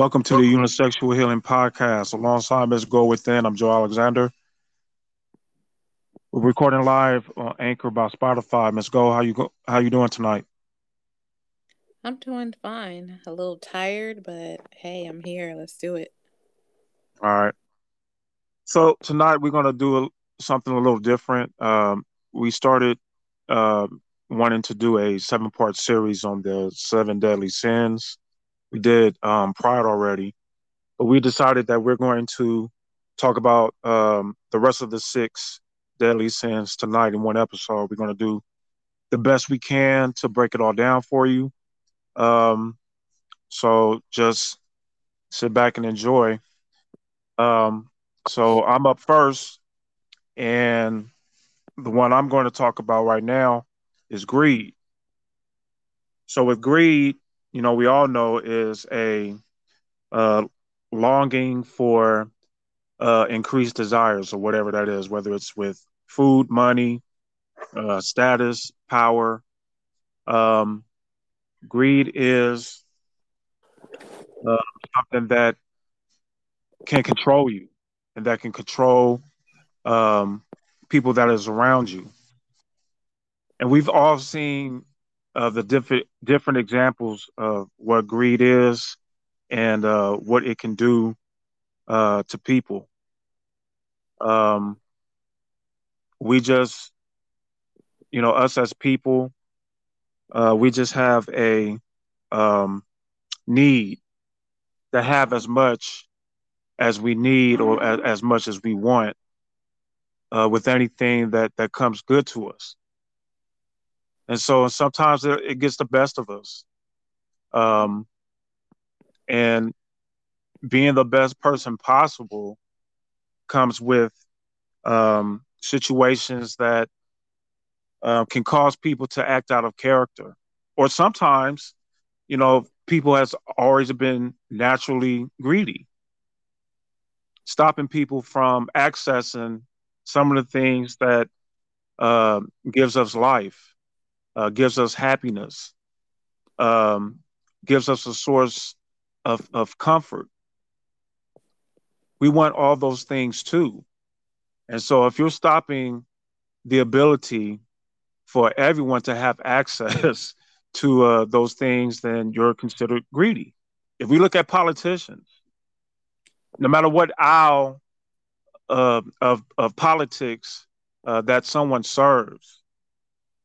Welcome to the Unisexual Healing Podcast. Alongside Ms. Go Within, I'm Joe Alexander. We're recording live on Anchor by Spotify. Ms. Go, how you go, how you doing tonight? I'm doing fine. A little tired, but hey, I'm here. Let's do it. All right. So tonight we're gonna do a, something a little different. Um, we started uh, wanting to do a seven part series on the seven deadly sins. We did um, Pride already, but we decided that we're going to talk about um, the rest of the six deadly sins tonight in one episode. We're going to do the best we can to break it all down for you. Um, so just sit back and enjoy. Um, so I'm up first, and the one I'm going to talk about right now is greed. So with greed, you know, we all know is a uh, longing for uh, increased desires or whatever that is, whether it's with food, money, uh, status, power. Um, greed is uh, something that can control you and that can control um, people that is around you. And we've all seen uh, the different different examples of what greed is and uh, what it can do uh, to people. Um, we just, you know, us as people, uh, we just have a um, need to have as much as we need or as, as much as we want uh, with anything that that comes good to us. And so sometimes it, gets the best of us. Um, and being the best person possible comes with um, situations that uh, can cause people to act out of character. Or sometimes, you know, people has always been naturally greedy, stopping people from accessing some of the things that uh, gives us life, uh, gives us happiness, um, gives us a source of, of comfort. We want all those things too. And so if you're stopping the ability for everyone to have access to uh, those things, then you're considered greedy. If we look at politicians, no matter what aisle uh, of of politics uh, that someone serves,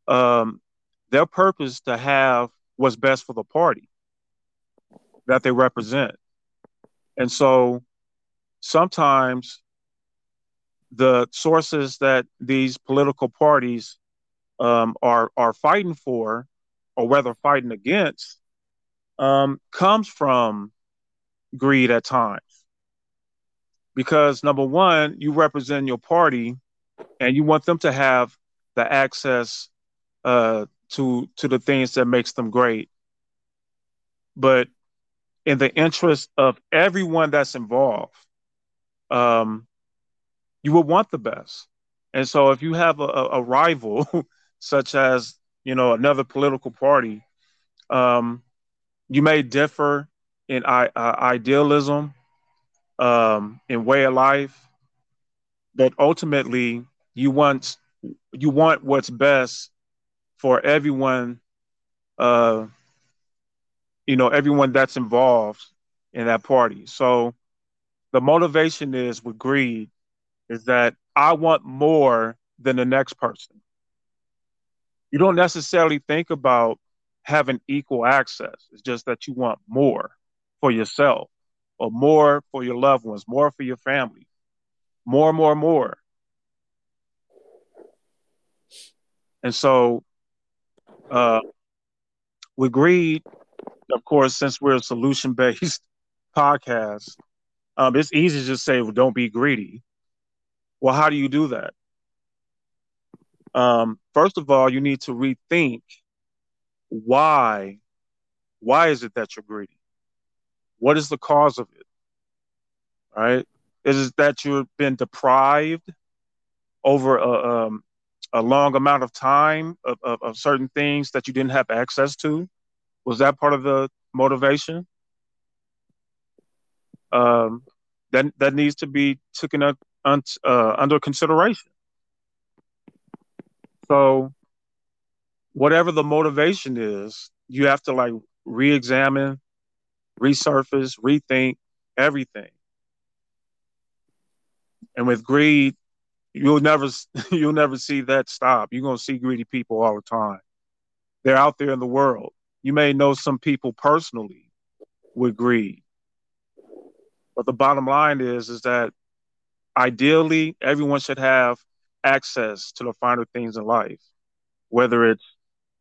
um, their purpose to have what's best for the party that they represent, and so sometimes the sources that these political parties um, are are fighting for, or whether fighting against, um, comes from greed at times. Because number one, you represent your party, and you want them to have the access uh, to to the things that makes them great. But in the interest of everyone that's involved, um, you would want the best. And so, if you have a, a rival, such as you know another political party, um, you may differ in uh, idealism um, in way of life, but ultimately you want you want what's best for everyone. Uh, you know, everyone that's involved in that party. So the motivation is with greed is that I want more than the next person. You don't necessarily think about having equal access. It's just that you want more for yourself or more for your loved ones, more for your family, more, more, more. And so, uh, with greed, of course, since we're a solution based podcast, um, it's easy to just say, well, don't be greedy. Well, how do you do that? Um, first of all, you need to rethink why. Why is it that you're greedy? What is the cause of it? Right? Is it that you've been deprived over a, um, a long amount of time of, of, of certain things that you didn't have access to? Was that part of the motivation? um, that that needs to be taken up, uh, under consideration. So, whatever the motivation is, you have to like re-examine, resurface, rethink everything. And with greed, you'll never you'll never see that stop. You're gonna see greedy people all the time. They're out there in the world. You may know some people personally with greed. But the bottom line is is that ideally everyone should have access to the finer things in life, whether it's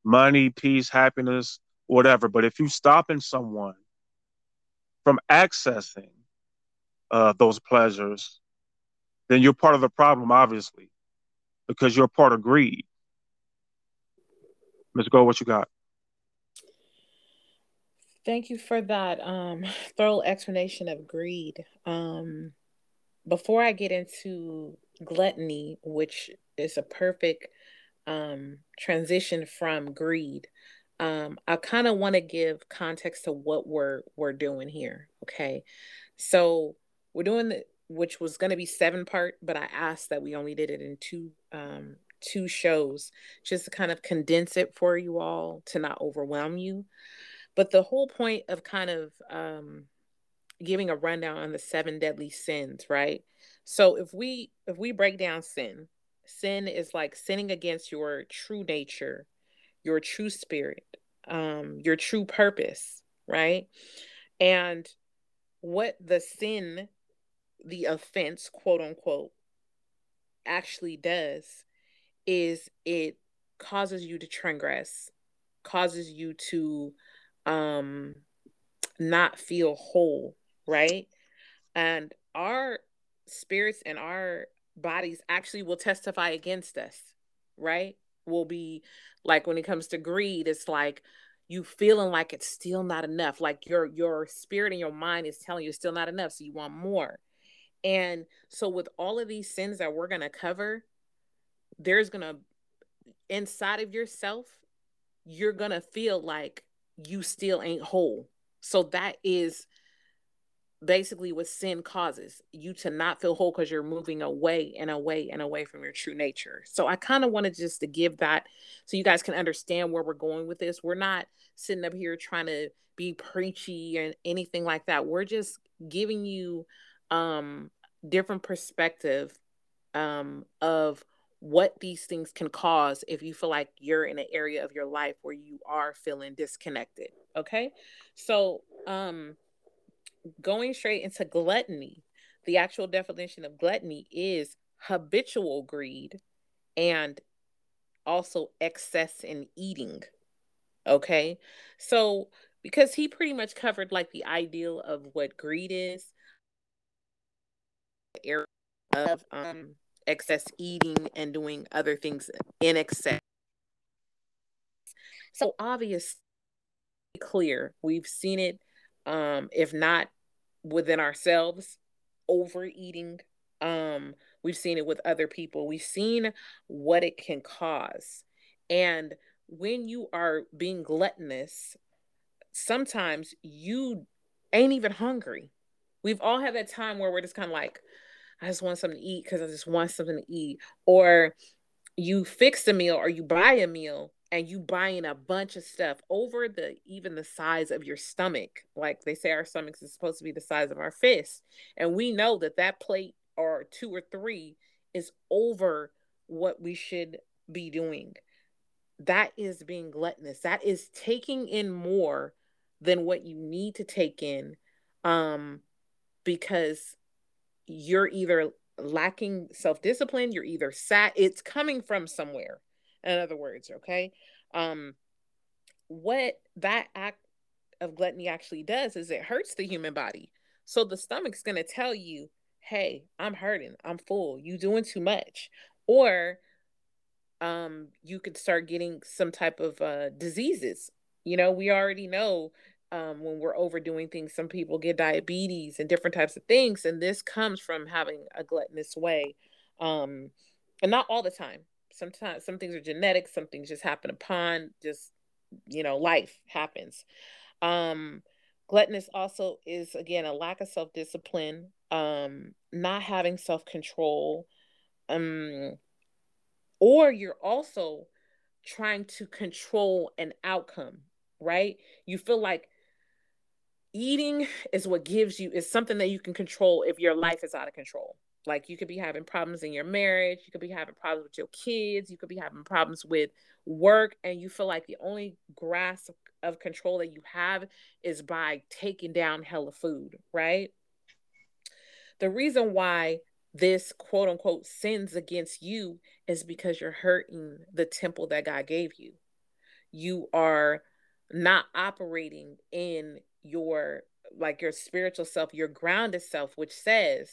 money, peace, happiness, whatever. But if you stopping someone from accessing uh, those pleasures, then you're part of the problem, obviously, because you're part of greed. Ms. Go, what you got? Thank you for that um, thorough explanation of greed. Um, before I get into gluttony, which is a perfect um, transition from greed, um, I kind of want to give context to what we're we're doing here. Okay, so we're doing the which was going to be seven part, but I asked that we only did it in two um, two shows, just to kind of condense it for you all to not overwhelm you. But the whole point of kind of um, giving a rundown on the seven deadly sins, right? So if we if we break down sin, sin is like sinning against your true nature, your true spirit, um, your true purpose, right? And what the sin the offense, quote unquote, actually does is it causes you to transgress, causes you to um not feel whole, right? And our spirits and our bodies actually will testify against us, right? Will be like when it comes to greed, it's like you feeling like it's still not enough. Like your your spirit and your mind is telling you it's still not enough. So you want more. And so, with all of these sins that we're going to cover, there's going to, inside of yourself, you're going to feel like you still ain't whole. So, that is basically what sin causes you to not feel whole because you're moving away and away and away from your true nature. So, I kind of wanted just to give that so you guys can understand where we're going with this. We're not sitting up here trying to be preachy and anything like that. We're just giving you um different perspective um of what these things can cause if you feel like you're in an area of your life where you are feeling disconnected okay? So um going straight into gluttony the actual definition of gluttony is habitual greed and also excess in eating okay? So because he pretty much covered like the ideal of what greed is area of um, excess eating and doing other things in excess. So obvious, clear. We've seen it, um, if not within ourselves, overeating. Um, we've seen it with other people. We've seen what it can cause. And when you are being gluttonous, sometimes you ain't even hungry. We've all had that time where we're just kind of like, I just want something to eat because I just want something to eat. Or you fix a meal or you buy a meal and you buying a bunch of stuff over the even the size of your stomach. Like they say our stomachs is supposed to be the size of our fist. And we know that that plate or two or three is over what we should be doing. That is being gluttonous. That is taking in more than what you need to take in um because you're either lacking self-discipline you're either sat it's coming from somewhere in other words okay? Um what that act of gluttony actually does is it hurts the human body. So the stomach's going to tell you hey i'm hurting i'm full you doing too much. Or um you could start getting some type of uh diseases. You know we already know um, when we're overdoing things. Some people get diabetes and different types of things, and this comes from having a gluttonous way, um, and not all the time. Sometimes some things are genetic, some things just happen upon just you know life happens. Um, gluttonous also is again a lack of self-discipline um not having self-control um or you're also trying to control an outcome right you feel like eating is what gives you is something that you can control if your life is out of control like you could be having problems in your marriage you could be having problems with your kids you could be having problems with work and you feel like the only grasp of control that you have is by taking down hella food right the reason why this quote unquote sins against you is because you're hurting the temple that God gave you. You are not operating in your like your spiritual self, your grounded self, which says,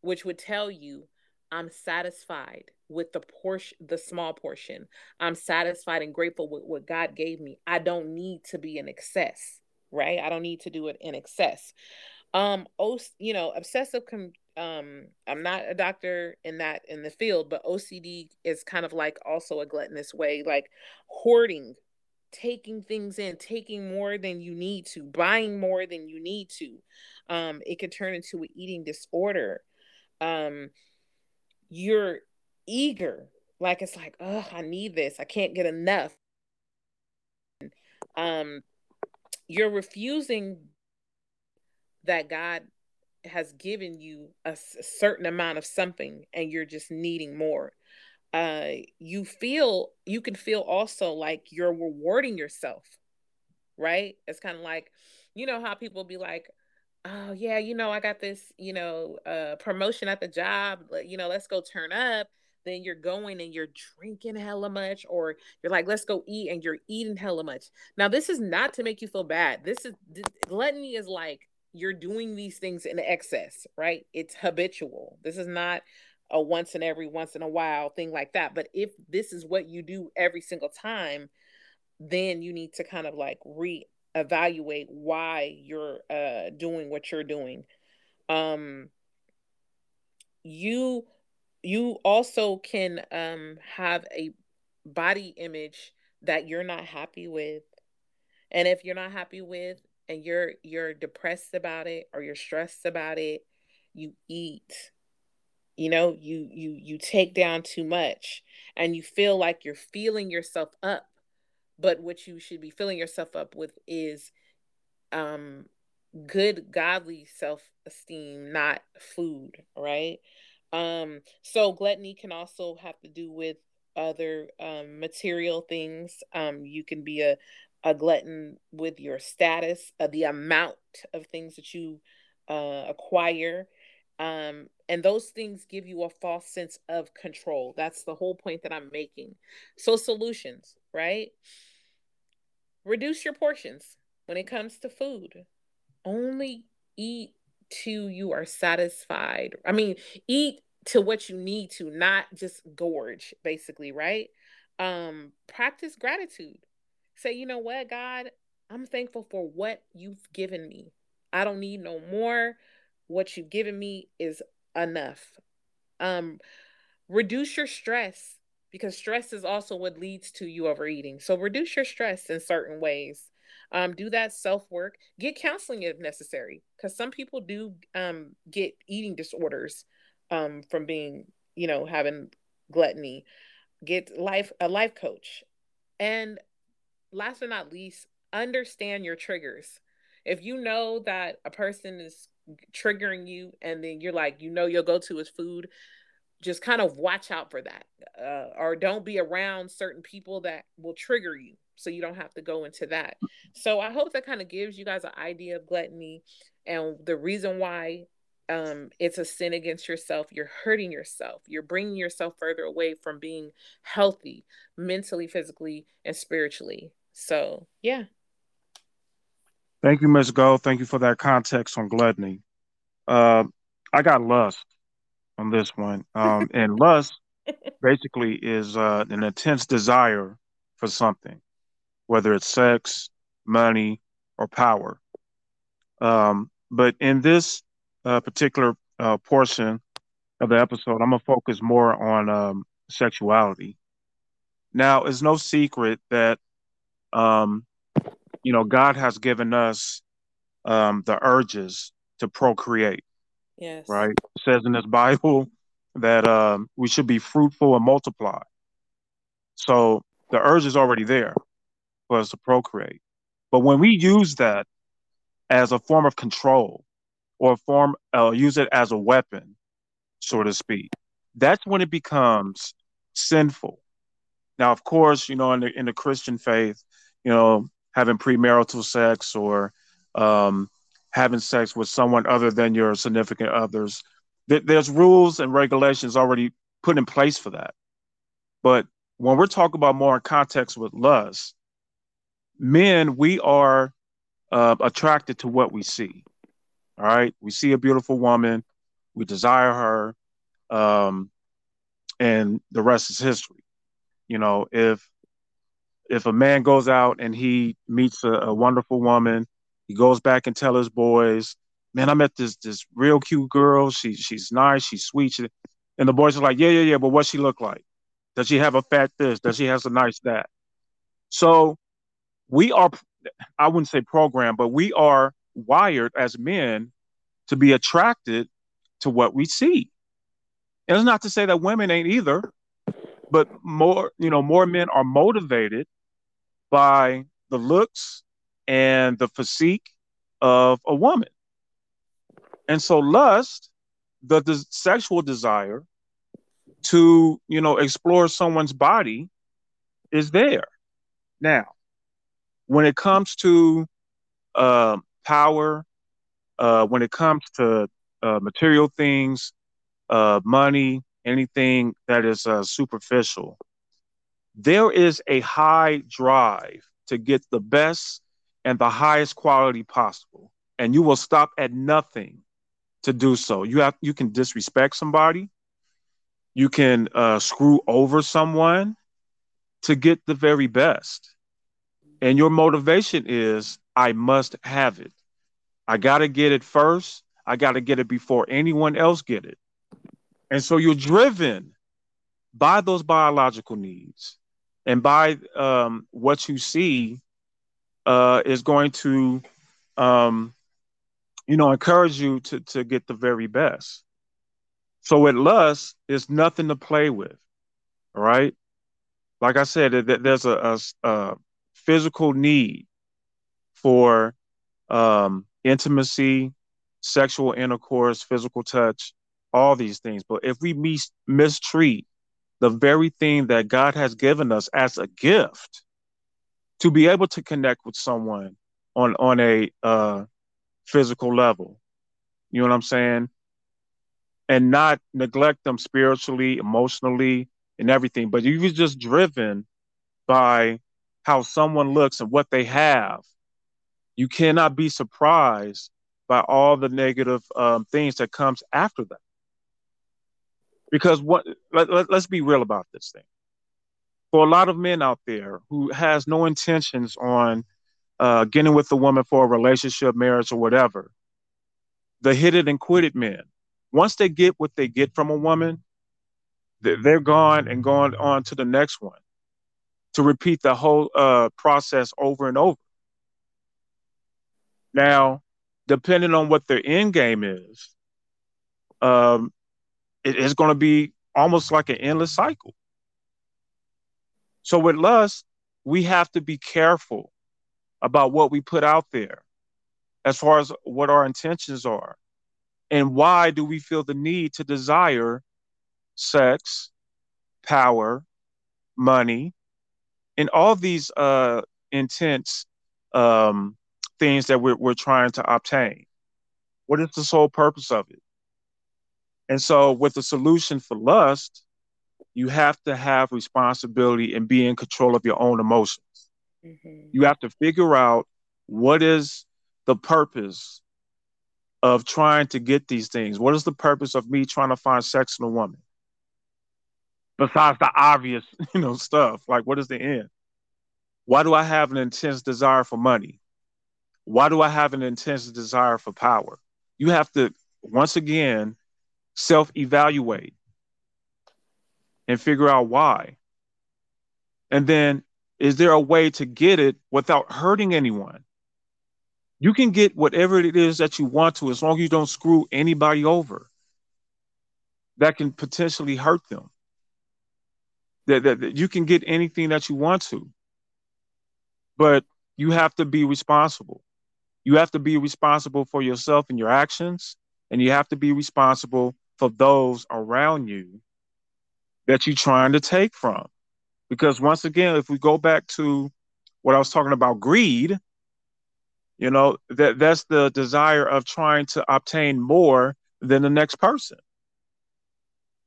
which would tell you, I'm satisfied with the portion, the small portion. I'm satisfied and grateful with what God gave me. I don't need to be in excess, right? I don't need to do it in excess. Um, oh, you know, obsessive com- um i'm not a doctor in that in the field but ocd is kind of like also a gluttonous way like hoarding taking things in taking more than you need to buying more than you need to um it could turn into an eating disorder. Um you're eager like it's like oh i need this i can't get enough. Um you're refusing that god has given you a certain amount of something and you're just needing more uh you feel you can feel also like you're rewarding yourself right it's kind of like you know how people be like oh yeah you know i got this you know uh promotion at the job you know let's go turn up then you're going and you're drinking hella much or you're like let's go eat and you're eating hella much now this is not to make you feel bad this is gluttony is like you're doing these things in excess, right? It's habitual. This is not a once in every once in a while thing like that. But if this is what you do every single time, then you need to kind of like re-evaluate why you're uh doing what you're doing. Um you you also can um have a body image that you're not happy with. And if you're not happy with, and you're you're depressed about it or you're stressed about it you eat you know you you you take down too much and you feel like you're feeling yourself up but what you should be filling yourself up with is um good godly self-esteem not food right um so gluttony can also have to do with other um material things um you can be a a glutton with your status, uh, the amount of things that you uh, acquire. Um, and those things give you a false sense of control. That's the whole point that I'm making. So, solutions, right? Reduce your portions when it comes to food. Only eat till you are satisfied. I mean, eat to what you need to, not just gorge, basically, right? Um, practice gratitude Say, you know what, God, I'm thankful for what you've given me. I don't need no more. What you've given me is enough. Um, reduce your stress because stress is also what leads to you overeating. So reduce your stress in certain ways. Um, do that self work. Get counseling if necessary, because some people do um, get eating disorders um, from being, you know, having gluttony. Get life a life coach, and last but not least, understand your triggers. If you know that a person is triggering you and then you're like, you know, your go to is food, just kind of watch out for that. Uh, or don't be around certain people that will trigger you so you don't have to go into that. So I hope that kind of gives you guys an idea of gluttony and the reason why um, it's a sin against yourself. You're hurting yourself. You're bringing yourself further away from being healthy mentally, physically, and spiritually. So yeah. Thank you, Ms. Go. Thank you for that context on gluttony. Uh, I got lust on this one. Um, and lust basically is uh, an intense desire for something, whether it's sex, money, or power. Um, but in this uh, particular uh, portion of the episode, I'm going to focus more on um, sexuality. Now, it's no secret that um, you know, God has given us um, the urges to procreate. Yes. Right. It says in this Bible that um, we should be fruitful and multiply. So the urge is already there for us to procreate. But when we use that as a form of control or form, uh, use it as a weapon, so to speak, that's when it becomes sinful. Now, of course, you know, in the in the Christian faith, you know, having premarital sex or um, having sex with someone other than your significant others, there's rules and regulations already put in place for that. But when we're talking about more in context with lust, men, we are uh, attracted to what we see. All right, we see a beautiful woman, we desire her, um, and the rest is history. You know, if if a man goes out and he meets a, a wonderful woman, he goes back and tell his boys, "Man, I met this this real cute girl. She she's nice, she's sweet." She, and the boys are like, "Yeah, yeah, yeah, but what she look like? Does she have a fat this? Does she has a nice that?" So we are, I wouldn't say programmed, but we are wired as men to be attracted to what we see. And it's not to say that women ain't either, but more, you know, more men are motivated by the looks and the physique of a woman. And so lust, the, sexual desire to, you know, explore someone's body is there. Now, when it comes to uh, power, uh, when it comes to uh, material things, uh, money, anything that is uh, superficial, there is a high drive to get the best and the highest quality possible, and you will stop at nothing to do so. You have you can disrespect somebody, you can uh, screw over someone to get the very best, and your motivation is I must have it. I got to get it first. I got to get it before anyone else get it. And so you're driven by those biological needs and by um, what you see uh, is going to, um, you know, encourage you to, to get the very best. So with lust, it's nothing to play with, right? Like I said, there's a, a, a physical need for um, intimacy, sexual intercourse, physical touch, all these things. But if we mis- mistreat the very thing that God has given us as a gift to be able to connect with someone on on a uh, physical level, you know what I'm saying, and not neglect them spiritually, emotionally, and everything. But you're just driven by how someone looks and what they have. You cannot be surprised by all the negative um, things that comes after that because what let, let, let's be real about this thing. For a lot of men out there who has no intentions on uh, getting with a woman for a relationship marriage or whatever the hit it and quit it men once they get what they get from a woman they're gone and going on to the next one to repeat the whole uh, process over and over. Now depending on what their end game is um, it is going to be almost like an endless cycle. So with lust, we have to be careful about what we put out there as far as what our intentions are. And why do we feel the need to desire sex, power, money, and all these uh, intense um, things that we're, we're trying to obtain? What is the sole purpose of it? And so, with the solution for lust, you have to have responsibility and be in control of your own emotions. Mm-hmm. You have to figure out what is the purpose of trying to get these things. What is the purpose of me trying to find sex in a woman? Besides the obvious, you know, stuff like what is the end? Why do I have an intense desire for money? Why do I have an intense desire for power? You have to once again self evaluate and figure out why. And then, is there a way to get it without hurting anyone? You can get whatever it is that you want to as long as you don't screw anybody over that can potentially hurt them. That, that, that you can get anything that you want to. But you have to be responsible. You have to be responsible for yourself and your actions, and you have to be responsible for those around you that you're trying to take from. Because once again, if we go back to what I was talking about greed, you know, that that's the desire of trying to obtain more than the next person.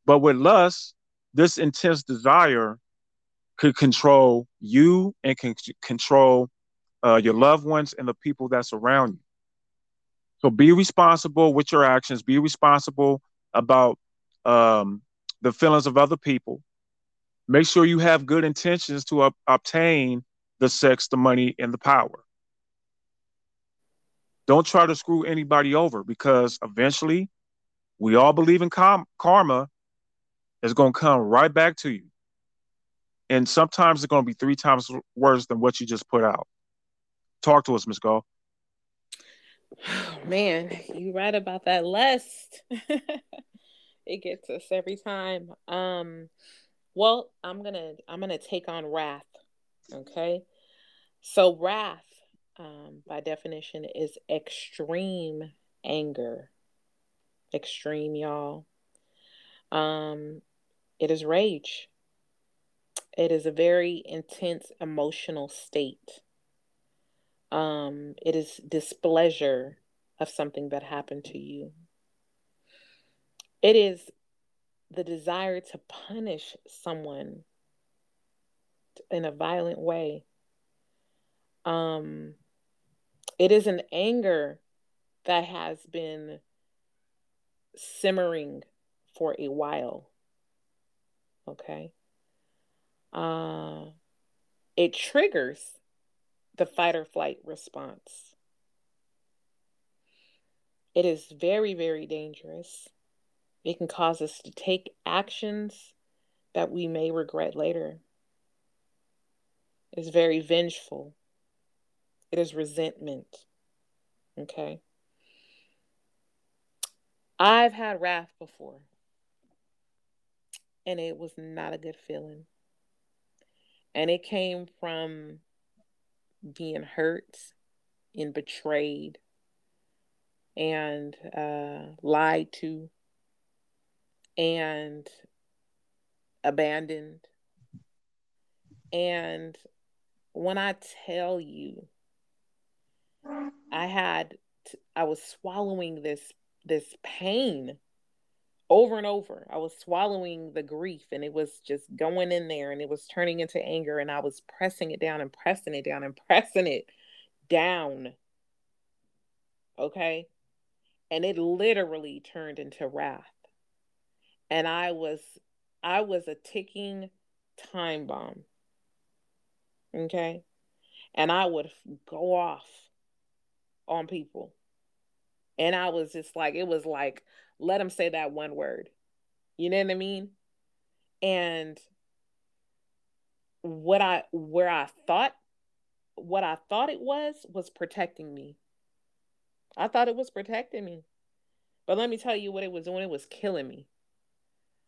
But with lust, this intense desire could control you and can control uh, your loved ones and the people that's around you. So be responsible with your actions. Be responsible about um, the feelings of other people. Make sure you have good intentions to ob- obtain the sex, the money, and the power. Don't try to screw anybody over because eventually we all believe in com- karma is going to come right back to you. And sometimes it's going to be three times worse than what you just put out. Talk to us, Miss Go. Man, you right about that lust. it gets us every time. Um, well, I'm gonna I'm gonna take on wrath. Okay, so wrath, um, by definition, is extreme anger. Extreme, y'all. Um, it is rage. It is a very intense emotional state. Um, it is displeasure of something that happened to you. It is the desire to punish someone in a violent way. Um, it is an anger that has been simmering for a while. Okay. Uh, it triggers the fight or flight response. It is very, very dangerous. It can cause us to take actions that we may regret later. It is very vengeful. It is resentment. Okay. I've had wrath before, and it was not a good feeling. And it came from being hurt and betrayed and uh, lied to and abandoned. And when I tell you, I had, to, I was swallowing this this pain over and over. I was swallowing the grief and it was just going in there and it was turning into anger and I was pressing it down and pressing it down and pressing it down. Okay? And it literally turned into wrath. And I was I was a ticking time bomb. Okay? And I would go off on people. And I was just like it was like let him say that one word. You know what I mean? And what I where I thought what I thought it was was protecting me. I thought it was protecting me. But let me tell you what it was doing. It was killing me.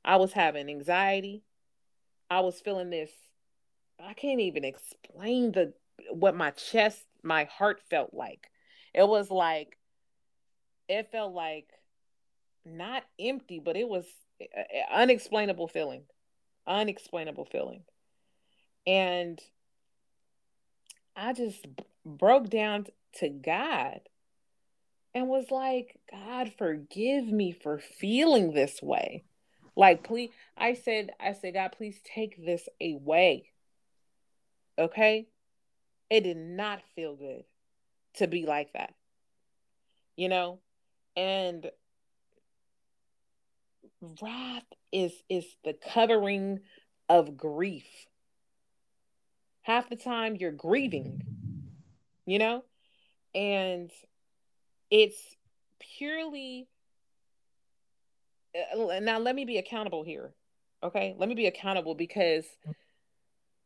I was having anxiety. I was feeling this I can't even explain the what my chest, my heart felt like. It was like it felt like not empty, but it was unexplainable feeling, unexplainable feeling. And I just broke down to God and was like, God, forgive me for feeling this way. Like, please, I said, I said, God, please take this away. Okay? It did not feel good to be like that, you know? And wrath is is the covering of grief. Half the time you're grieving, you know? And it's purely uh, now let me be accountable here. Okay? Let me be accountable because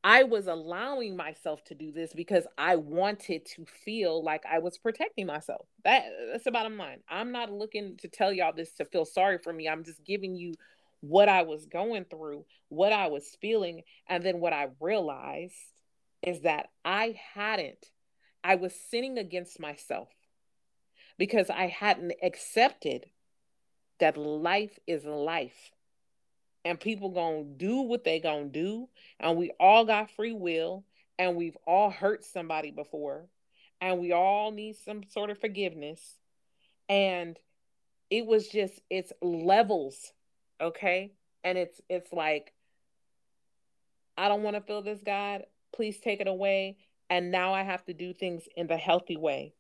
I was allowing myself to do this because I wanted to feel like I was protecting myself. That that's the bottom line. I'm not looking to tell y'all this to feel sorry for me. I'm just giving you what I was going through, what I was feeling, and then what I realized is that I hadn't I was sinning against myself because I hadn't accepted that life is life and people gonna do what they gonna do and we all got free will and we've all hurt somebody before and we all need some sort of forgiveness. And it was just it's levels okay? And it's it's like i don't want to feel this god please take it away. And now i have to do things in the healthy way.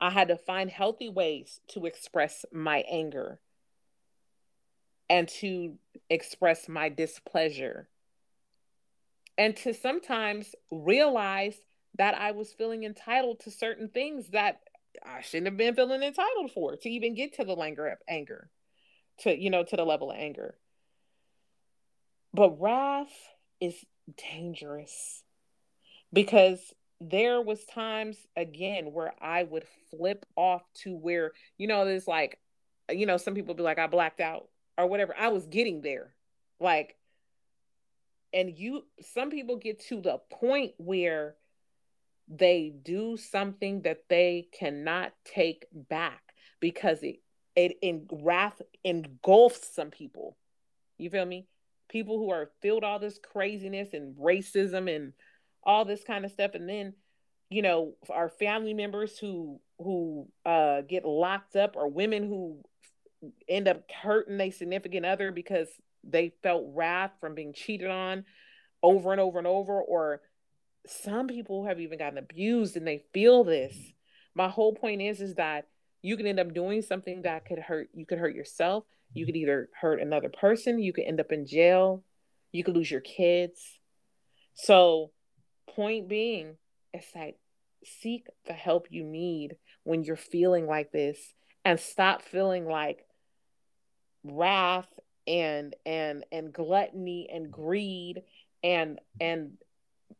I had to find healthy ways to express my anger and to express my displeasure. And to sometimes realize that I was feeling entitled to certain things that I shouldn't have been feeling entitled for to even get to the anger, anger, to you know, to the level of anger. But wrath is dangerous because there was times again where I would flip off to where you know there's like you know some people be like I blacked out or whatever. I was getting there. Like, and you, some people get to the point where they do something that they cannot take back because it, it in wrath engulfs some people. You feel me? People who are filled all this craziness and racism and all this kind of stuff. And then, you know, our family members who who uh get locked up or women who end up hurting a significant other because they felt wrath from being cheated on over and over and over or some people have even gotten abused and they feel this. My whole point is is that you can end up doing something that could hurt you could hurt yourself. You could either hurt another person you could end up in jail you could lose your kids. So point being it's like seek the help you need when you're feeling like this and stop feeling like wrath and and and gluttony and greed and and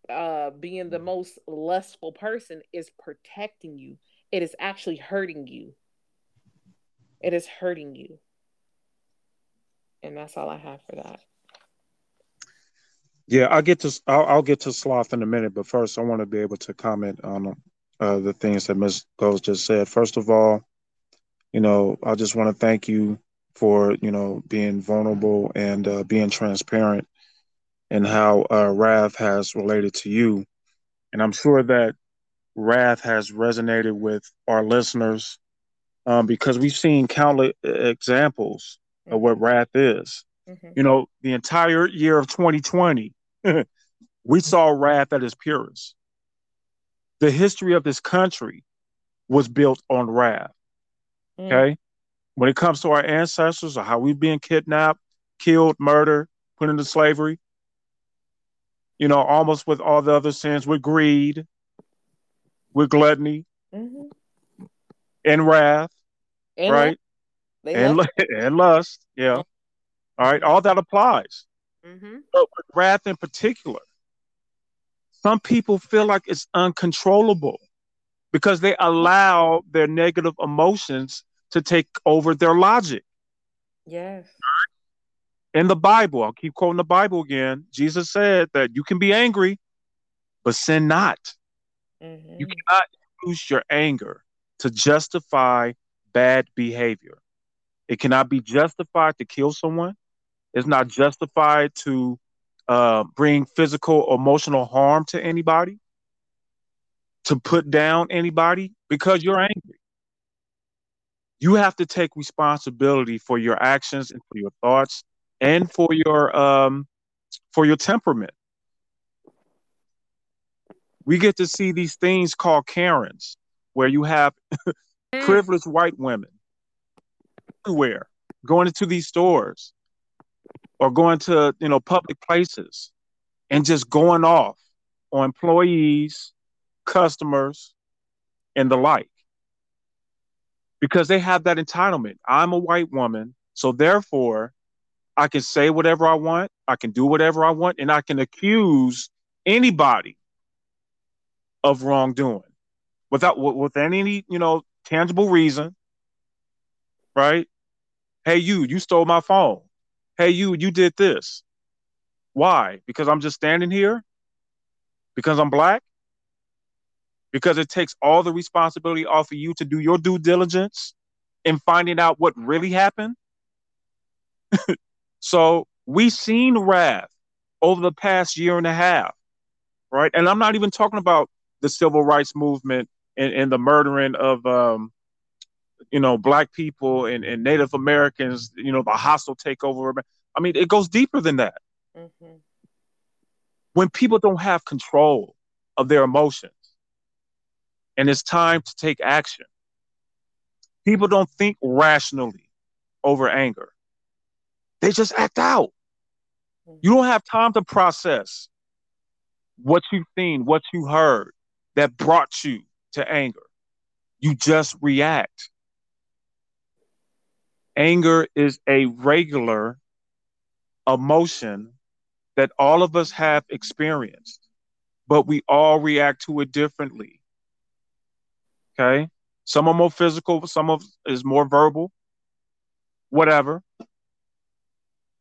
uh being the most lustful person is protecting you. It is actually hurting you. It is hurting you. And that's all i have for that. Yeah i'll get to i'll, I'll get to sloth in a minute but first i want to be able to comment on uh, the things that ms Go's just said. First of all you know i just want to thank you for you know being vulnerable and uh, being transparent and how uh, wrath has related to you and i'm sure that wrath has resonated with our listeners um, because we've seen countless examples mm-hmm. of what wrath is mm-hmm. you know the entire year of 2020 we saw wrath at its purest the history of this country was built on wrath mm. okay when it comes to our ancestors or how we've been kidnapped, killed, murdered, put into slavery, you know, almost with all the other sins, with greed, with gluttony, mm-hmm. and wrath, and right? And, and lust, yeah. All right, all that applies. Mm-hmm. But with wrath in particular, some people feel like it's uncontrollable because they allow their negative emotions to take over their logic. Yes. In the Bible, I'll keep quoting the Bible again. Jesus said that you can be angry, but sin not. Mm-hmm. You cannot use your anger to justify bad behavior. It cannot be justified to kill someone. It's not justified to uh, bring physical, emotional harm to anybody, to put down anybody because you're angry you have to take responsibility for your actions and for your thoughts and for your um for your temperament we get to see these things called karens where you have mm. privileged white women everywhere going into these stores or going to you know public places and just going off on employees customers and the like because they have that entitlement. I'm a white woman, so therefore I can say whatever I want, I can do whatever I want, and I can accuse anybody of wrongdoing without with any you know tangible reason right? Hey you you stole my phone. Hey you you did this. Why? Because i'm just standing here? Because i'm black because it takes all the responsibility off of you to do your due diligence in finding out what really happened so we've seen wrath over the past year and a half right and i'm not even talking about the civil rights movement and, and the murdering of um, you know black people and, and Native Americans, you know the hostile takeover. I mean, it goes deeper than that. Mm-hmm. When people don't have control of their emotions, and it's time to take action, people don't think rationally over anger. They just act out. You don't have time to process what you've seen, what you heard that brought you to anger. You just react. Anger is a regular emotion that all of us have experienced, but we all react to it differently. Okay? Some are more physical, some of is more verbal, whatever.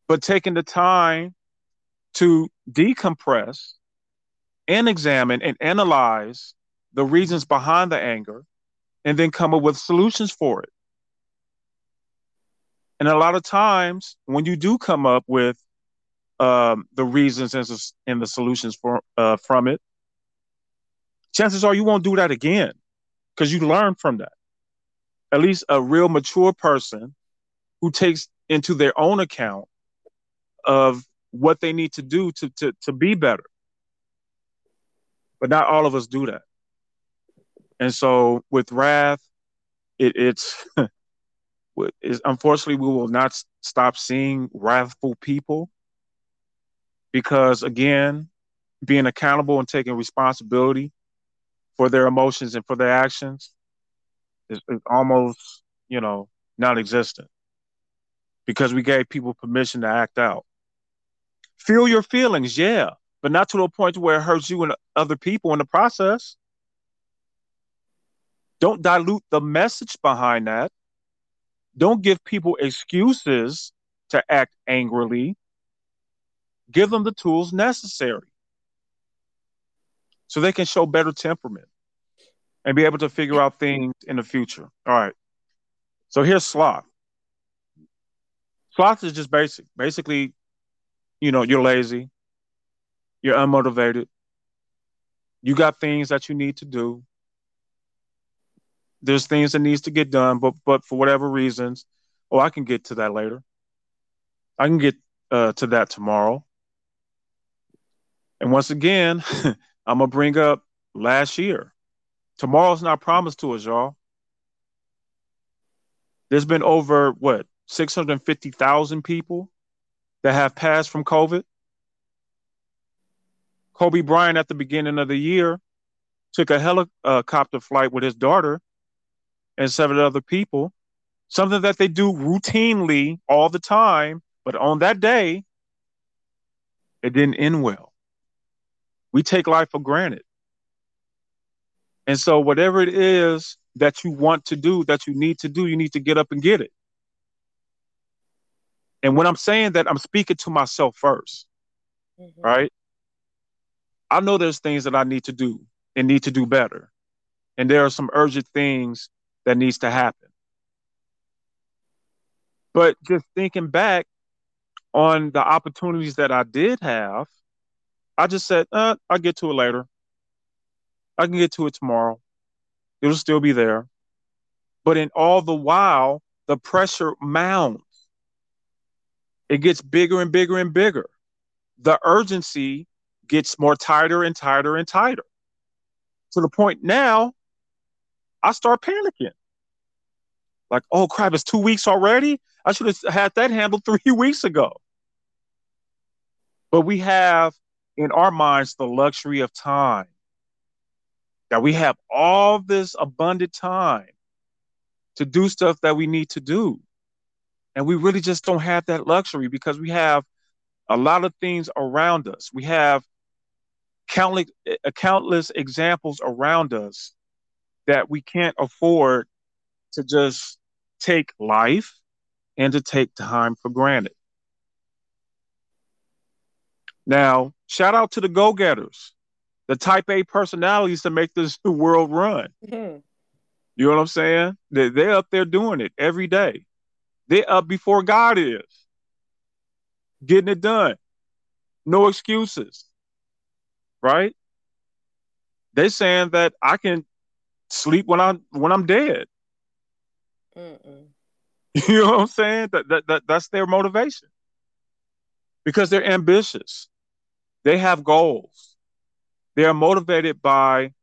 But taking the time to decompress and examine and analyze the reasons behind the anger, and then come up with solutions for it. And a lot of times, when you do come up with um, the reasons and, the solutions for uh, from it, chances are you won't do that again because you learn from that. At least a real mature person who takes into their own account of what they need to do to, to, to be better. But not all of us do that. And so with wrath, it, it's, it's unfortunately we will not stop seeing wrathful people because again, being accountable and taking responsibility for their emotions and for their actions is, is almost, you know, non-existent because we gave people permission to act out. Feel your feelings, yeah, but not to the point where it hurts you and other people in the process. Don't dilute the message behind that. Don't give people excuses to act angrily. Give them the tools necessary so they can show better temperament and be able to figure out things in the future. All right. So here's sloth. Sloth is just basic. Basically, you know, you're lazy, you're unmotivated, you got things that you need to do, there's things that needs to get done, but but for whatever reasons, oh, I can get to that later. I can get uh, to that tomorrow. And once again, I'm gonna bring up last year. Tomorrow's not promised to us, y'all. There's been over what 650,000 people that have passed from COVID. Kobe Bryant at the beginning of the year took a helicopter flight with his daughter and seven other people, something that they do routinely all the time, but on that day, it didn't end well. We take life for granted. And so, whatever it is that you want to do, that you need to do, you need to get up and get it. And when I'm saying that, I'm speaking to myself 1st mm-hmm. right? I know there's things that I need to do and need to do better. And there are some urgent things that needs to happen. But just thinking back on the opportunities that I did have, I just said, uh, I'll get to it later. I can get to it tomorrow. It'll still be there. But in all the while, the pressure mounts. It gets bigger and bigger and bigger. The urgency gets more tighter and tighter and tighter. To the point now I start panicking. Like, oh crap, it's two weeks already? I should have had that handled three weeks ago. But we have in our minds the luxury of time. That we have all this abundant time to do stuff that we need to do. And we really just don't have that luxury because we have a lot of things around us. We have countless uh, countless examples around us that we can't afford to just take life and to take time for granted. Now, shout out to the go getters, the type A personalities to make this world run. Mm-hmm. You know what I'm saying? They, they're up there doing it every day. They're up before God is, getting it done. No excuses, right? They're saying that I can sleep when I'm when I'm dead. Mm-mm. You know what I'm saying? That, that that that's their motivation because they're ambitious. They have goals. They are motivated by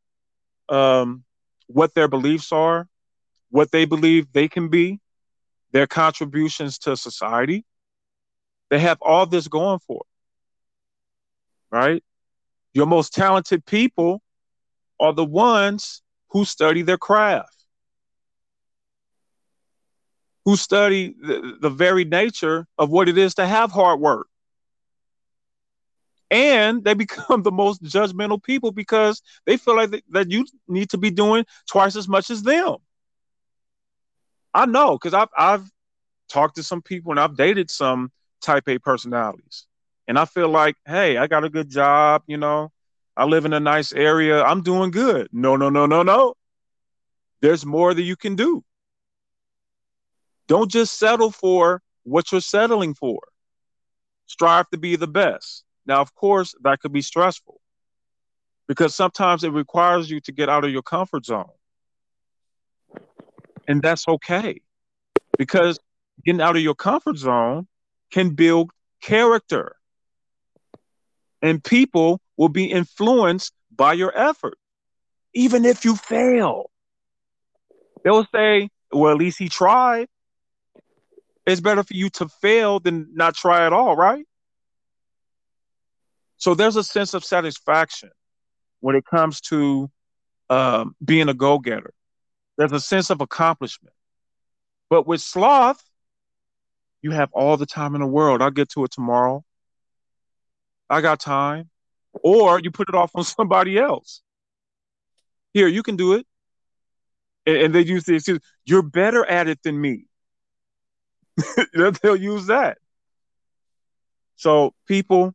um, what their beliefs are, what they believe they can be, their contributions to society. They have all this going for it, right? Your most talented people are the ones who study their craft, who study the, the very nature of what it is to have hard work and they become the most judgmental people because they feel like they, that you need to be doing twice as much as them. I know because I've I've talked to some people and I've dated some type A personalities, and I feel like, hey, I got a good job, you know, I live in a nice area, I'm doing good. No, no, no, no, no. There's more that you can do. Don't just settle for what you're settling for. Strive to be the best. Now, of course, that could be stressful because sometimes it requires you to get out of your comfort zone. And that's okay because getting out of your comfort zone can build character. And people will be influenced by your effort, even if you fail. They'll say, well, at least he tried. It's better for you to fail than not try at all, right? So there's a sense of satisfaction when it comes to um, being a go getter. There's a sense of accomplishment. But with sloth, you have all the time in the world. I'll get to it tomorrow. I got time. Or you put it off on somebody else. Here, you can do it. And, and they use the excuse, you're better at it than me. They'll use that. So, people,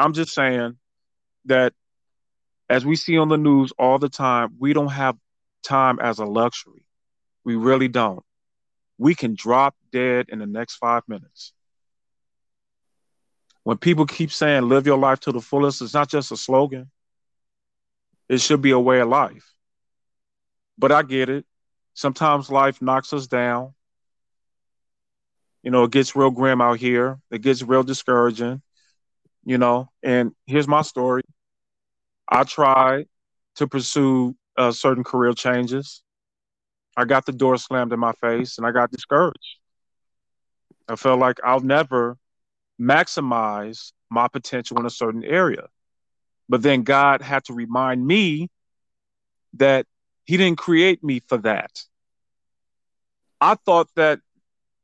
I'm just saying that as we see on the news all the time, we don't have time as a luxury. We really don't. We can drop dead in the next five minutes. When people keep saying live your life to the fullest, it's not just a slogan, it should be a way of life. But I get it. Sometimes life knocks us down. You know, it gets real grim out here, it gets real discouraging you know. And here's my story. I tried to pursue uh, certain career changes. I got the door slammed in my face, and I got discouraged. I felt like I'll never maximize my potential in a certain area. But then God had to remind me that He didn't create me for that. I thought that,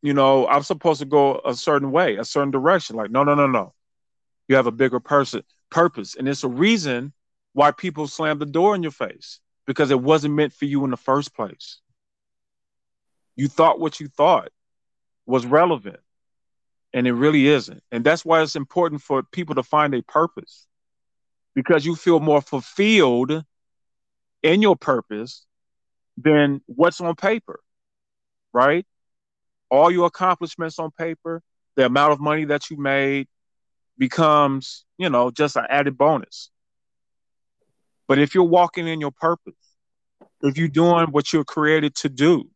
you know, I'm supposed to go a certain way, a certain direction. Like, no, no, no, no you have a bigger person purpose. And it's a reason why people slam the door in your face because it wasn't meant for you in the first place. You thought what you thought was relevant and it really isn't. And that's why it's important for people to find a purpose because you feel more fulfilled in your purpose than what's on paper right? All your accomplishments on paper the amount of money that you made becomes, you know, just an added bonus. But if you're walking in your purpose, if you're doing what you're created to do,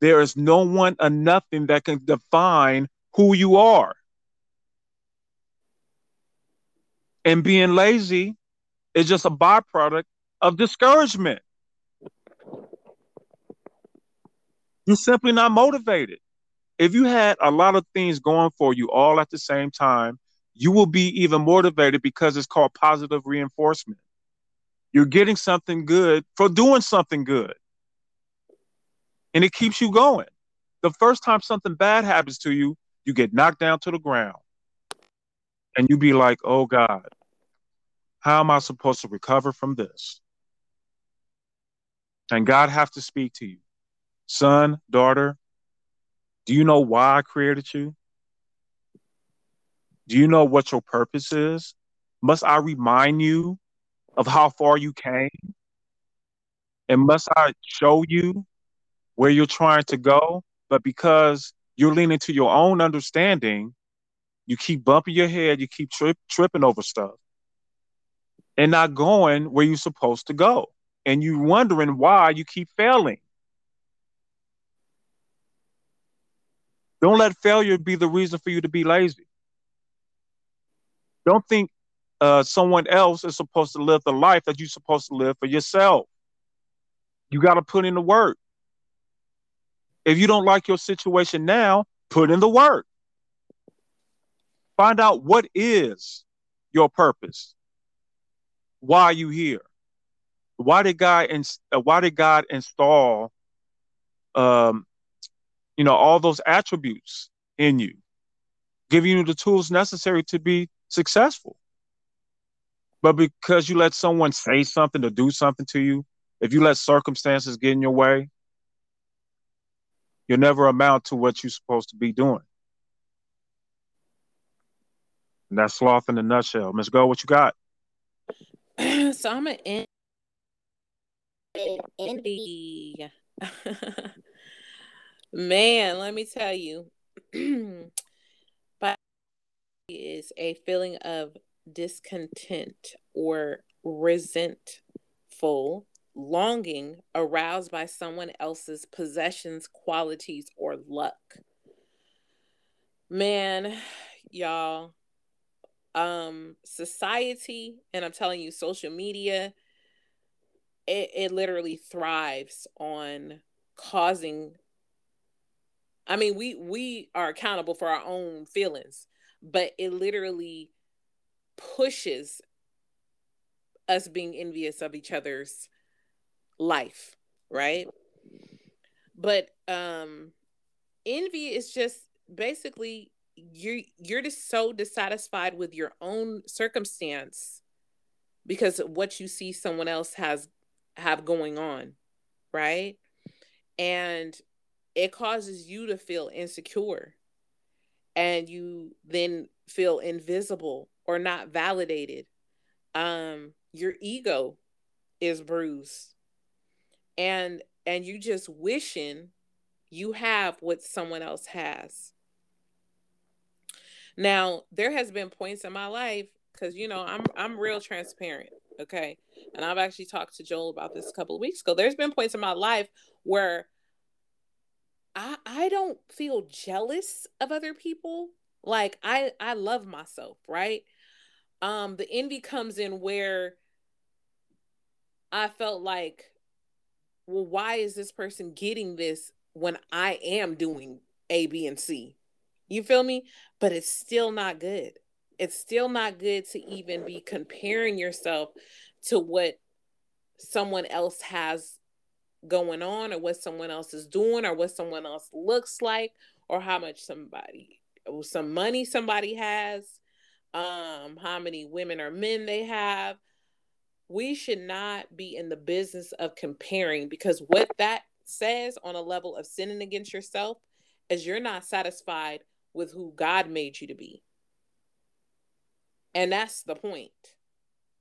there is no one or nothing that can define who you are. And being lazy is just a byproduct of discouragement. You're simply not motivated. If you had a lot of things going for you all at the same time, you will be even motivated because it's called positive reinforcement. You're getting something good for doing something good. And it keeps you going. The first time something bad happens to you, you get knocked down to the ground. And you be like, oh God, How am I supposed to recover from this? And God have to speak to you. Son, daughter, do you know why I created you? Do you know what your purpose is? Must I remind you of how far you came? And must I show you where you're trying to go? But because you're leaning to your own understanding, you keep bumping your head, you keep trip, tripping over stuff and not going where you're supposed to go. And you're wondering why you keep failing. Don't let failure be the reason for you to be lazy. Don't think uh, someone else is supposed to live the life that you're supposed to live for yourself. You got to put in the work. If you don't like your situation now, put in the work. Find out what is your purpose. Why are you here? Why did God ins- uh, why did God install um you know all those attributes in you, giving you the tools necessary to be successful? But because you let someone say something or do something to you, if you let circumstances get in your way, you'll never amount to what you're supposed to be doing. And that's sloth in a nutshell. Miss Go, what you got? so I'm an in- envy. Man, let me tell you. is a feeling of discontent or resentful longing aroused by someone else's possessions, qualities, or luck. Man, y'all, um society and i'm telling you social media it, it literally thrives on causing i mean we we are accountable for our own feelings but it literally pushes us being envious of each other's life right? But um envy is just basically you're you're just so dissatisfied with your own circumstance because of what you see someone else has have going on right? And it causes you to feel insecure and you then feel invisible or not validated um your ego is bruised and and you just wishing you have what someone else has now, there has been points in my life because you know I'm I'm real transparent, okay? And I've actually talked to Joel about this a couple of weeks ago. There's been points in my life where I I don't feel jealous of other people. Like I I love myself, right? Um the envy comes in where I felt like well why is this person getting this when I am doing A B and C? You feel me? But it's still not good. It's still not good to even be comparing yourself to what someone else has going on or what someone else is doing or what someone else looks like or how much somebody some money somebody has um how many women or men they have we should not be in the business of comparing because what that says on a level of sinning against yourself is you're not satisfied with who God made you to be. And that's the point.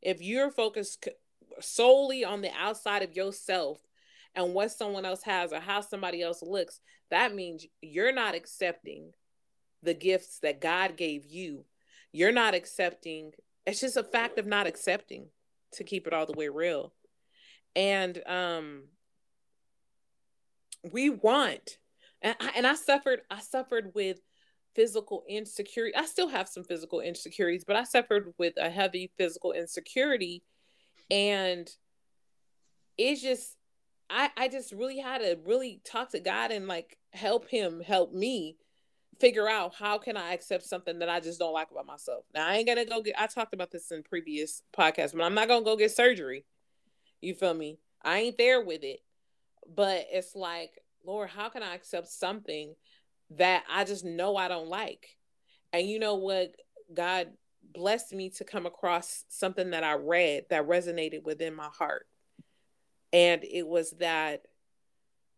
If you're focused solely on the outside of yourself and what someone else has or how somebody else looks, that means you're not accepting the gifts that God gave you. You're not accepting, it's just a fact of not accepting to keep it all the way real. And um we want and I, and I suffered I suffered with physical insecurity. I still have some physical insecurities, but I suffered with a heavy physical insecurity. And it's just, I, I just really had to really talk to God and like help him help me figure out how can I accept something that I just don't like about myself. Now I ain't gonna go get I talked about this in previous podcasts, but I'm not gonna go get surgery. You feel me? I ain't there with it. But it's like, Lord, how can I accept something that I just know I don't like. And you know what God blessed me to come across something that I read that resonated within my heart. And it was that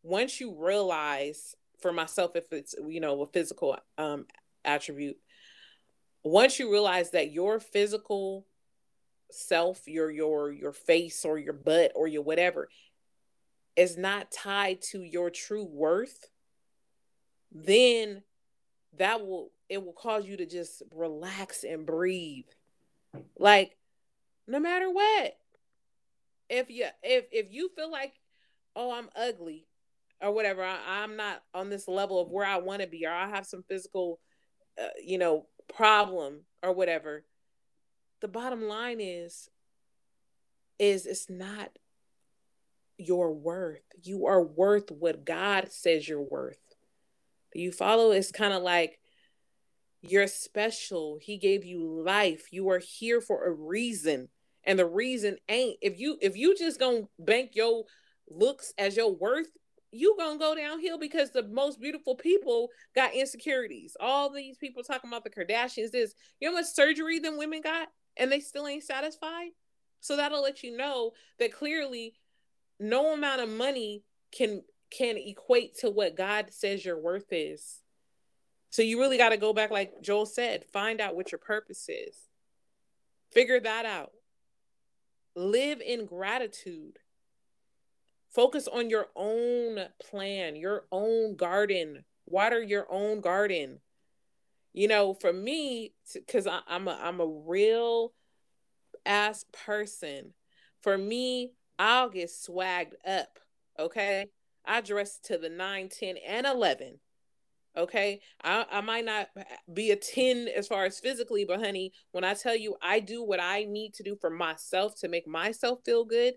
once you realize for myself if it's you know a physical um attribute once you realize that your physical self your your your face or your butt or your whatever is not tied to your true worth then that will it will cause you to just relax and breathe. Like no matter what if you if if you feel like oh i'm ugly or whatever I, am not on this level of where i want to be or i have some physical uh, you know problem or whatever the bottom line is is it's not your worth. You are worth what god says you're worth. You follow it's kind of like you're special. He gave you life. You are here for a reason and the reason ain't if you if you just gonna bank your looks as your worth you gonna go downhill because the most beautiful people got insecurities. All these people talking about the kardashians this. You know much surgery them women got and they still ain't satisfied? So that'll let you know that clearly no amount of money can can equate to what god says your worth is. So you really got to go back like joel said find out what your purpose is. Figure that out live in gratitude. Focus on your own plan your own garden. Water your own garden. You know for me because i'm a i'm a real ass person. For me i'll get swagged up okay? I dress to the 9 10 and 11 Okay. I, I might not be a 10 as far as physically, but honey, when I tell you I do what I need to do for myself to make myself feel good,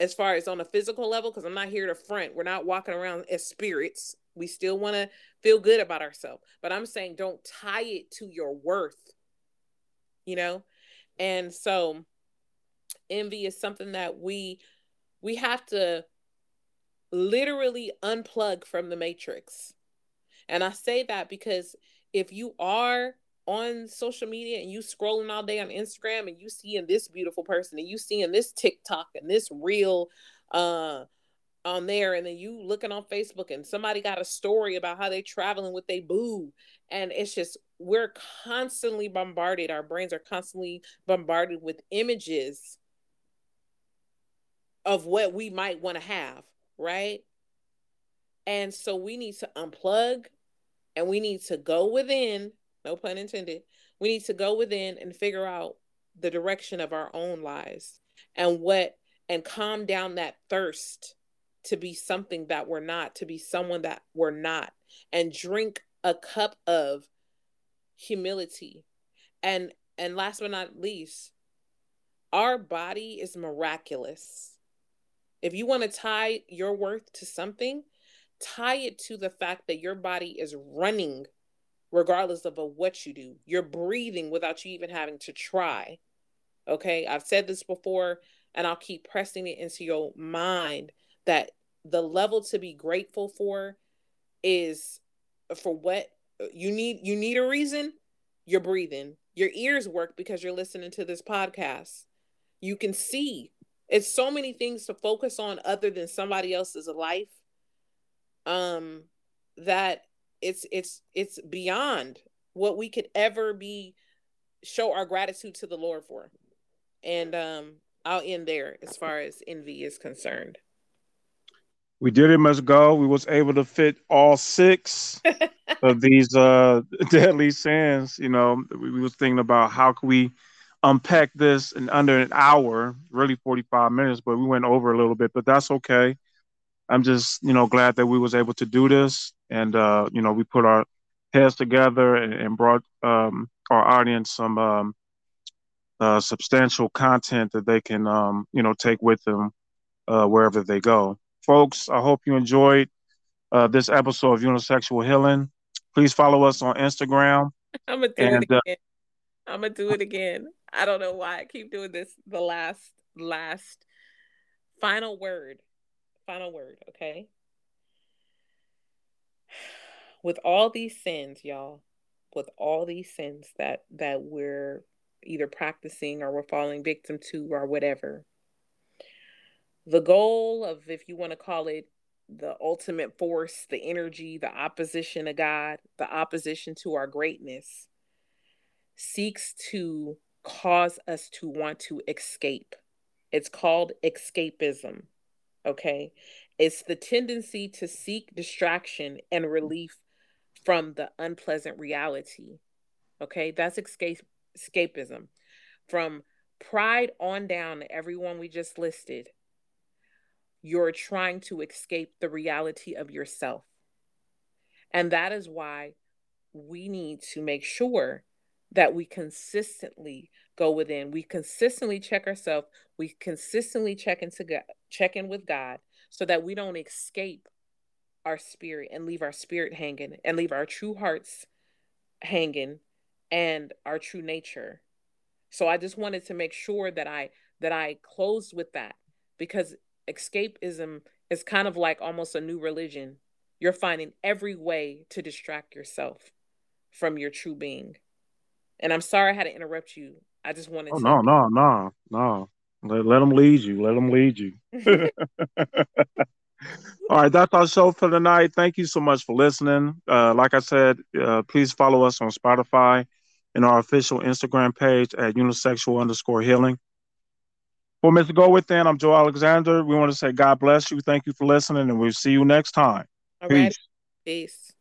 as far as on a physical level, because I'm not here to front. We're not walking around as spirits. We still want to feel good about ourselves. But I'm saying don't tie it to your worth, you know? And so envy is something that we we have to literally unplug from the matrix and I say that because if you are on social media and you scrolling all day on Instagram and you seeing this beautiful person and you seeing this TikTok and this reel uh on there and then you looking on Facebook and somebody got a story about how they traveling with they boo and it's just we're constantly bombarded. Our brains are constantly bombarded with images of what we might want to have right and so we need to unplug and we need to go within, no pun intended, we need to go within and figure out the direction of our own lives and what and calm down that thirst to be something that we're not, to be someone that we're not, and drink a cup of humility. And and last but not least, our body is miraculous. If you want to tie your worth to something, tie it to the fact that your body is running regardless of what you do. You're breathing without you even having to try. Okay? I've said this before and I'll keep pressing it into your mind that the level to be grateful for is for what you need you need a reason you're breathing your ears work because you're listening to this podcast you can see it's so many things to focus on other than somebody else's life um that it's it's it's beyond what we could ever be show our gratitude to the Lord for. And um I'll end there as far as envy is concerned. We did it Miss Go. We was able to fit all six of these uh deadly sins. You know, we, we was thinking about how can we unpack this in under an hour, really 45 minutes, but we went over a little bit, but that's okay. I'm just, you know, glad that we was able to do this, and uh, you know, we put our heads together and, and brought um, our audience some um, uh, substantial content that they can, um, you know, take with them uh, wherever they go. Folks, I hope you enjoyed uh, this episode of Unisexual Healing. Please follow us on Instagram. I'm gonna do and, it uh, again. I'm gonna do it again. I don't know why I keep doing this. The last, last, final word final word, okay? With all these sins, y'all, with all these sins that that we're either practicing or we're falling victim to or whatever. The goal of if you want to call it the ultimate force, the energy, the opposition of God, the opposition to our greatness seeks to cause us to want to escape. It's called escapism. Okay. It's the tendency to seek distraction and relief from the unpleasant reality. Okay. That's escape escapism. From pride on down everyone we just listed, you're trying to escape the reality of yourself. And that is why we need to make sure that we consistently go within. We consistently check ourselves. We consistently check into God, check in with God so that we don't escape our spirit and leave our spirit hanging and leave our true hearts hanging and our true nature. So I just wanted to make sure that I that I closed with that because escapism is kind of like almost a new religion. You're finding every way to distract yourself from your true being. And I'm sorry I had to interrupt you. I just wanted oh, to. No, no, no, no. Let, let them lead you. Let them lead you. All right, that's our show for tonight. Thank you so much for listening. Uh, like I said, uh, please follow us on Spotify and our official Instagram page at unisexual underscore healing. For Mr. Go Within, I'm Joe Alexander. We want to say God bless you. Thank you for listening, and we'll see you next time. All Peace. Right. Peace.